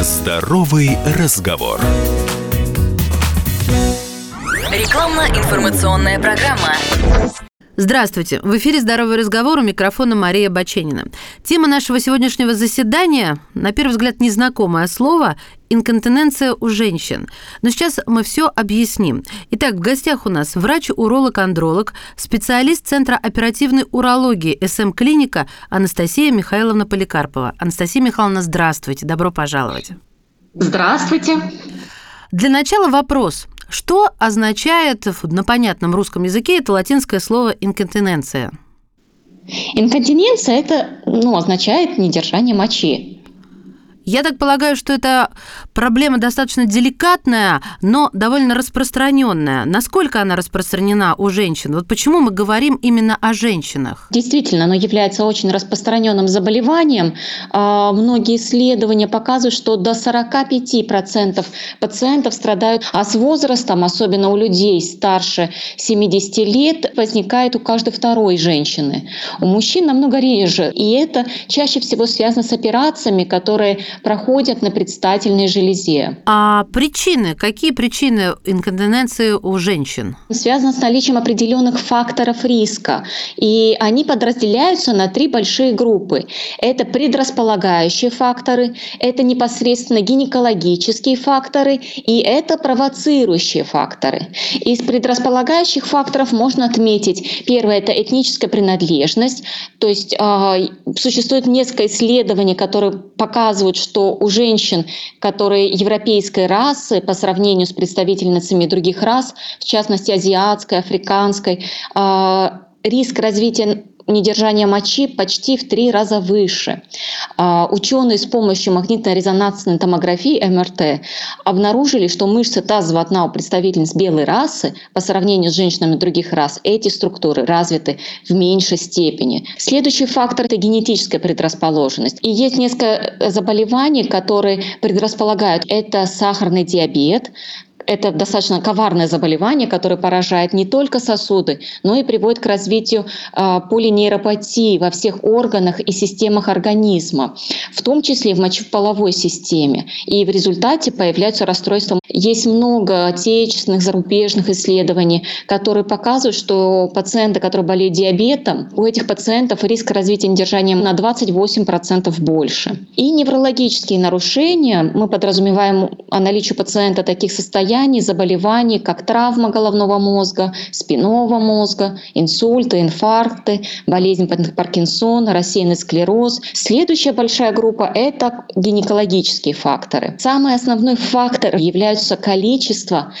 Здоровый разговор. Рекламно-информационная программа. Здравствуйте! В эфире «Здоровый разговор» у микрофона Мария Баченина. Тема нашего сегодняшнего заседания, на первый взгляд, незнакомое слово – инконтиненция у женщин. Но сейчас мы все объясним. Итак, в гостях у нас врач-уролог-андролог, специалист Центра оперативной урологии СМ-клиника Анастасия Михайловна Поликарпова. Анастасия Михайловна, здравствуйте, добро пожаловать. Здравствуйте. Для начала вопрос – что означает на понятном русском языке это латинское слово инконтиненция? Инконтиненция это ну, означает недержание мочи. Я так полагаю, что это проблема достаточно деликатная, но довольно распространенная. Насколько она распространена у женщин? Вот почему мы говорим именно о женщинах? Действительно, оно является очень распространенным заболеванием. А, многие исследования показывают, что до 45% пациентов страдают, а с возрастом, особенно у людей старше 70 лет, возникает у каждой второй женщины. У мужчин намного реже. И это чаще всего связано с операциями, которые проходят на предстательной железе. А причины? Какие причины инконтиненции у женщин? Связано с наличием определенных факторов риска. И они подразделяются на три большие группы. Это предрасполагающие факторы, это непосредственно гинекологические факторы и это провоцирующие факторы. Из предрасполагающих факторов можно отметить первое – это этническая принадлежность. То есть э, существует несколько исследований, которые показывают, что у женщин, которые европейской расы по сравнению с представительницами других рас, в частности азиатской, африканской, а, риск развития недержания мочи почти в три раза выше. А, ученые с помощью магнитно-резонансной томографии МРТ обнаружили, что мышцы тазового дна у представительниц белой расы по сравнению с женщинами других рас, эти структуры развиты в меньшей степени. Следующий фактор – это генетическая предрасположенность. И есть несколько заболеваний, которые предрасполагают. Это сахарный диабет, это достаточно коварное заболевание, которое поражает не только сосуды, но и приводит к развитию э, полинейропатии во всех органах и системах организма, в том числе в мочеполовой системе. И в результате появляются расстройства. Есть много отечественных, зарубежных исследований, которые показывают, что пациенты, которые болеют диабетом, у этих пациентов риск развития недержания на 28% больше. И неврологические нарушения, мы подразумеваем о наличии пациента таких состояний, состояний, заболеваний, как травма головного мозга, спинного мозга, инсульты, инфаркты, болезнь Паркинсона, рассеянный склероз. Следующая большая группа – это гинекологические факторы. Самый основной фактор является количество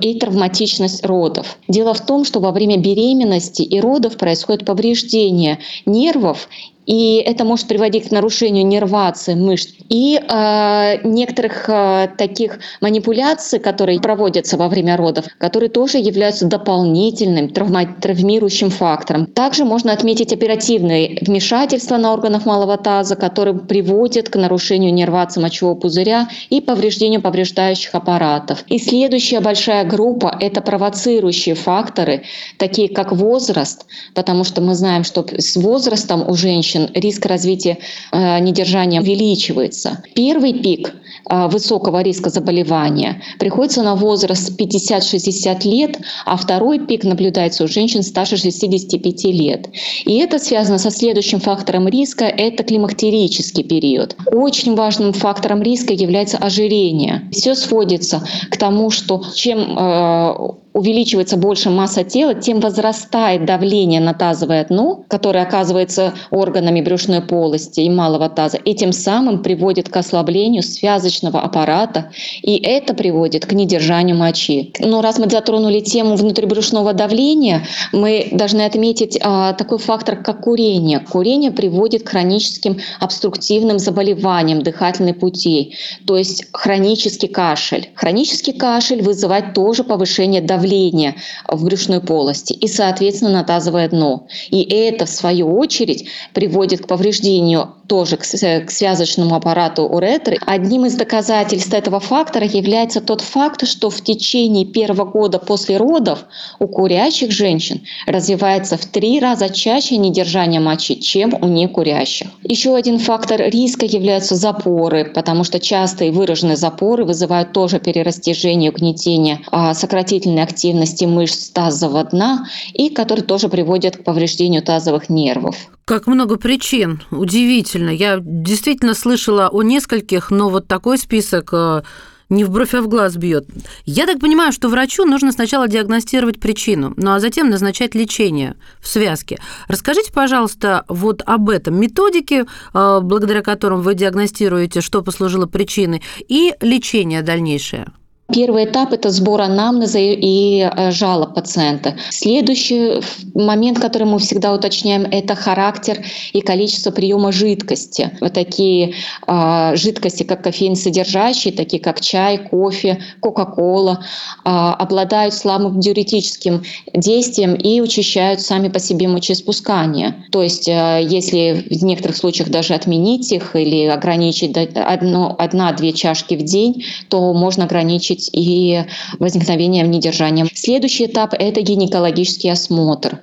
и травматичность родов. Дело в том, что во время беременности и родов происходит повреждение нервов и это может приводить к нарушению нервации мышц и э, некоторых э, таких манипуляций, которые проводятся во время родов, которые тоже являются дополнительным травма- травмирующим фактором. Также можно отметить оперативные вмешательства на органах малого таза, которые приводят к нарушению нервации мочевого пузыря и повреждению повреждающих аппаратов. И следующая большая группа – это провоцирующие факторы, такие как возраст, потому что мы знаем, что с возрастом у женщин риск развития э, недержания увеличивается. Первый пик э, высокого риска заболевания приходится на возраст 50-60 лет, а второй пик наблюдается у женщин старше 65 лет. И это связано со следующим фактором риска – это климактерический период. Очень важным фактором риска является ожирение. Все сводится к тому, что чем э, увеличивается больше масса тела, тем возрастает давление на тазовое дно, которое оказывается органами брюшной полости и малого таза, и тем самым приводит к ослаблению связочного аппарата, и это приводит к недержанию мочи. Но раз мы затронули тему внутрибрюшного давления, мы должны отметить а, такой фактор, как курение. Курение приводит к хроническим обструктивным заболеваниям дыхательных путей, то есть хронический кашель. Хронический кашель вызывает тоже повышение давления давление в брюшной полости и, соответственно, на тазовое дно. И это, в свою очередь, приводит к повреждению тоже к связочному аппарату уретры. Одним из доказательств этого фактора является тот факт, что в течение первого года после родов у курящих женщин развивается в три раза чаще недержание мочи, чем у некурящих. Еще один фактор риска являются запоры, потому что частые выраженные запоры вызывают тоже перерастяжение, угнетение а, сократительной активности мышц тазового дна и которые тоже приводят к повреждению тазовых нервов. Как много причин. Удивительно. Я действительно слышала о нескольких, но вот такой список э, не в бровь, а в глаз бьет. Я так понимаю, что врачу нужно сначала диагностировать причину, ну а затем назначать лечение в связке. Расскажите, пожалуйста, вот об этом методике, э, благодаря которым вы диагностируете, что послужило причиной, и лечение дальнейшее. Первый этап – это сбор анамнеза и э, жалоб пациента. Следующий момент, который мы всегда уточняем, это характер и количество приема жидкости. Вот такие э, жидкости, как кофеин содержащие, такие как чай, кофе, кока-кола, э, обладают слабым диуретическим действием и учащают сами по себе мочеиспускание. То есть, э, если в некоторых случаях даже отменить их или ограничить одна-две чашки в день, то можно ограничить ограничить и возникновение недержания. Следующий этап – это гинекологический осмотр.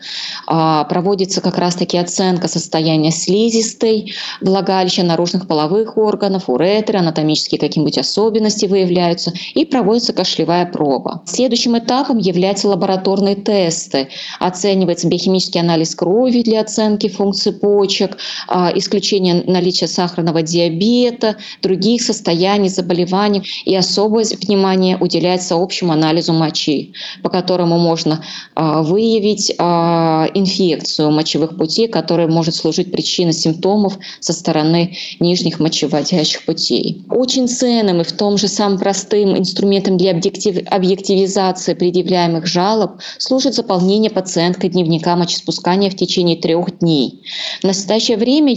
А, проводится как раз-таки оценка состояния слизистой, влагалища, наружных половых органов, уретры, анатомические какие-нибудь особенности выявляются, и проводится кашлевая проба. Следующим этапом являются лабораторные тесты. Оценивается биохимический анализ крови для оценки функции почек, а, исключение наличия сахарного диабета, других состояний, заболеваний и особое внимание внимание уделяется общему анализу мочи, по которому можно а, выявить а, инфекцию мочевых путей, которая может служить причиной симптомов со стороны нижних мочеводящих путей. Очень ценным и в том же самым простым инструментом для объектив, объективизации предъявляемых жалоб служит заполнение пациенткой дневника мочеспускания в течение трех дней. В настоящее время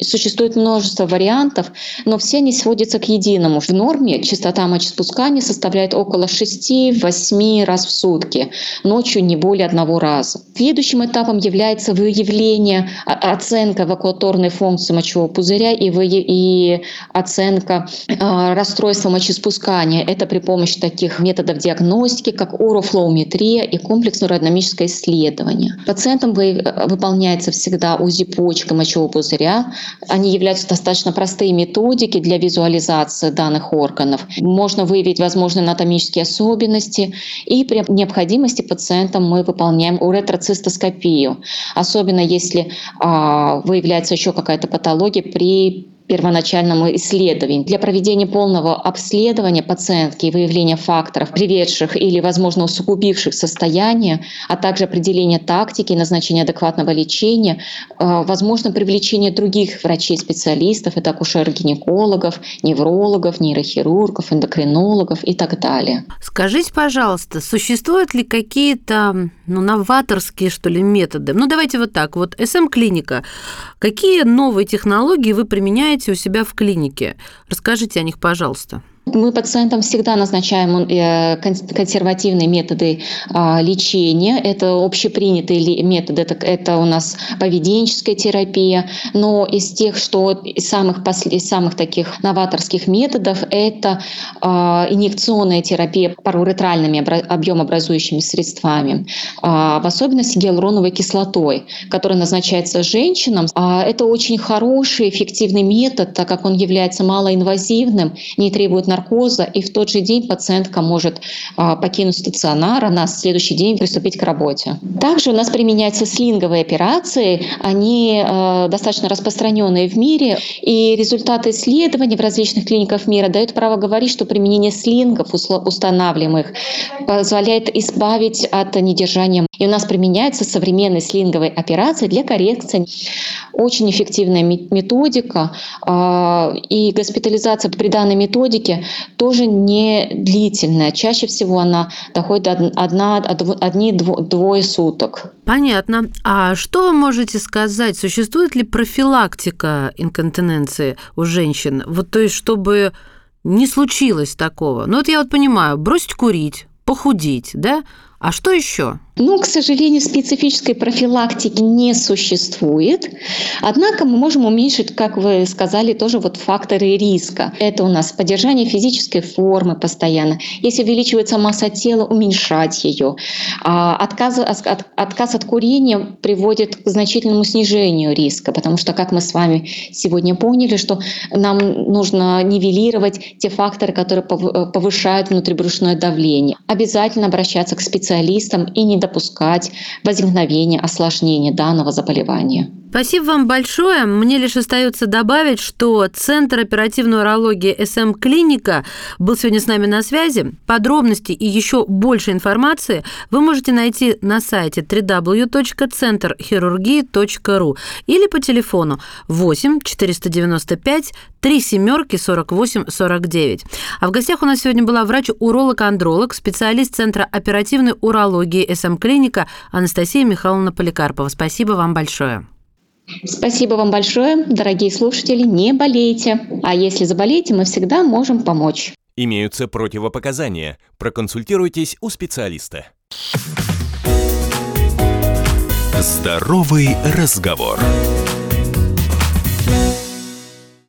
существует множество вариантов, но все они сводятся к единому. В норме частота мочеспускания составляет около 6-8 раз в сутки, ночью не более одного раза. Следующим этапом является выявление, оценка эвакуаторной функции мочевого пузыря и, вы, и оценка э, расстройства мочеспускания. Это при помощи таких методов диагностики, как урофлоуметрия и комплексное аэродинамическое исследование. Пациентам вы, выполняется всегда УЗИ почек и мочевого пузыря. Они являются достаточно простые методики для визуализации данных органов. Можно выявить возможность возможные анатомические особенности. И при необходимости пациентам мы выполняем уретроцистоскопию. Особенно если а, выявляется еще какая-то патология при первоначальному исследованию. Для проведения полного обследования пациентки и выявления факторов, приведших или, возможно, усугубивших состояние, а также определения тактики назначения адекватного лечения, э, возможно привлечение других врачей-специалистов, это акушер-гинекологов, неврологов, нейрохирургов, эндокринологов и так далее. Скажите, пожалуйста, существуют ли какие-то ну, новаторские, что ли, методы? Ну, давайте вот так. Вот СМ-клиника. Какие новые технологии вы применяете применяете у себя в клинике. Расскажите о них, пожалуйста. Мы пациентам всегда назначаем э, консервативные методы а, лечения. Это общепринятые методы, это, у нас поведенческая терапия. Но из тех, что из самых, из самых таких новаторских методов, это а, инъекционная терапия паруретральными объемообразующими средствами, а, в особенности гиалуроновой кислотой, которая назначается женщинам. Это очень хороший, эффективный метод, так как он является малоинвазивным, не требует наркоза, и в тот же день пациентка может а, покинуть стационар, а на следующий день приступить к работе. Также у нас применяются слинговые операции, они а, достаточно распространенные в мире, и результаты исследований в различных клиниках мира дают право говорить, что применение слингов устанавливаемых позволяет избавить от недержания. И у нас применяются современные слинговые операции для коррекции. Очень эффективная методика, а, и госпитализация при данной методике тоже не длительная. Чаще всего она доходит одна, одни двое суток. Понятно. А что вы можете сказать? Существует ли профилактика инконтиненции у женщин? Вот то есть, чтобы не случилось такого. Ну вот я вот понимаю, бросить курить, похудеть, да? А что еще? Ну, к сожалению, специфической профилактики не существует. Однако мы можем уменьшить, как вы сказали, тоже вот факторы риска. Это у нас поддержание физической формы постоянно. Если увеличивается масса тела, уменьшать ее. А отказ, от, отказ от курения приводит к значительному снижению риска, потому что, как мы с вами сегодня поняли, что нам нужно нивелировать те факторы, которые повышают внутрибрюшное давление. Обязательно обращаться к специалистам и не допускать возникновения осложнений данного заболевания. Спасибо вам большое. Мне лишь остается добавить, что Центр оперативной урологии СМ Клиника был сегодня с нами на связи. Подробности и еще больше информации вы можете найти на сайте www.centerхирургии.ру или по телефону 8 495 3 семерки 48 49. А в гостях у нас сегодня была врач-уролог-андролог, специалист Центра оперативной урологии СМ Клиника Анастасия Михайловна Поликарпова. Спасибо вам большое. Спасибо вам большое, дорогие слушатели. Не болейте. А если заболеете, мы всегда можем помочь. Имеются противопоказания. Проконсультируйтесь у специалиста. Здоровый разговор.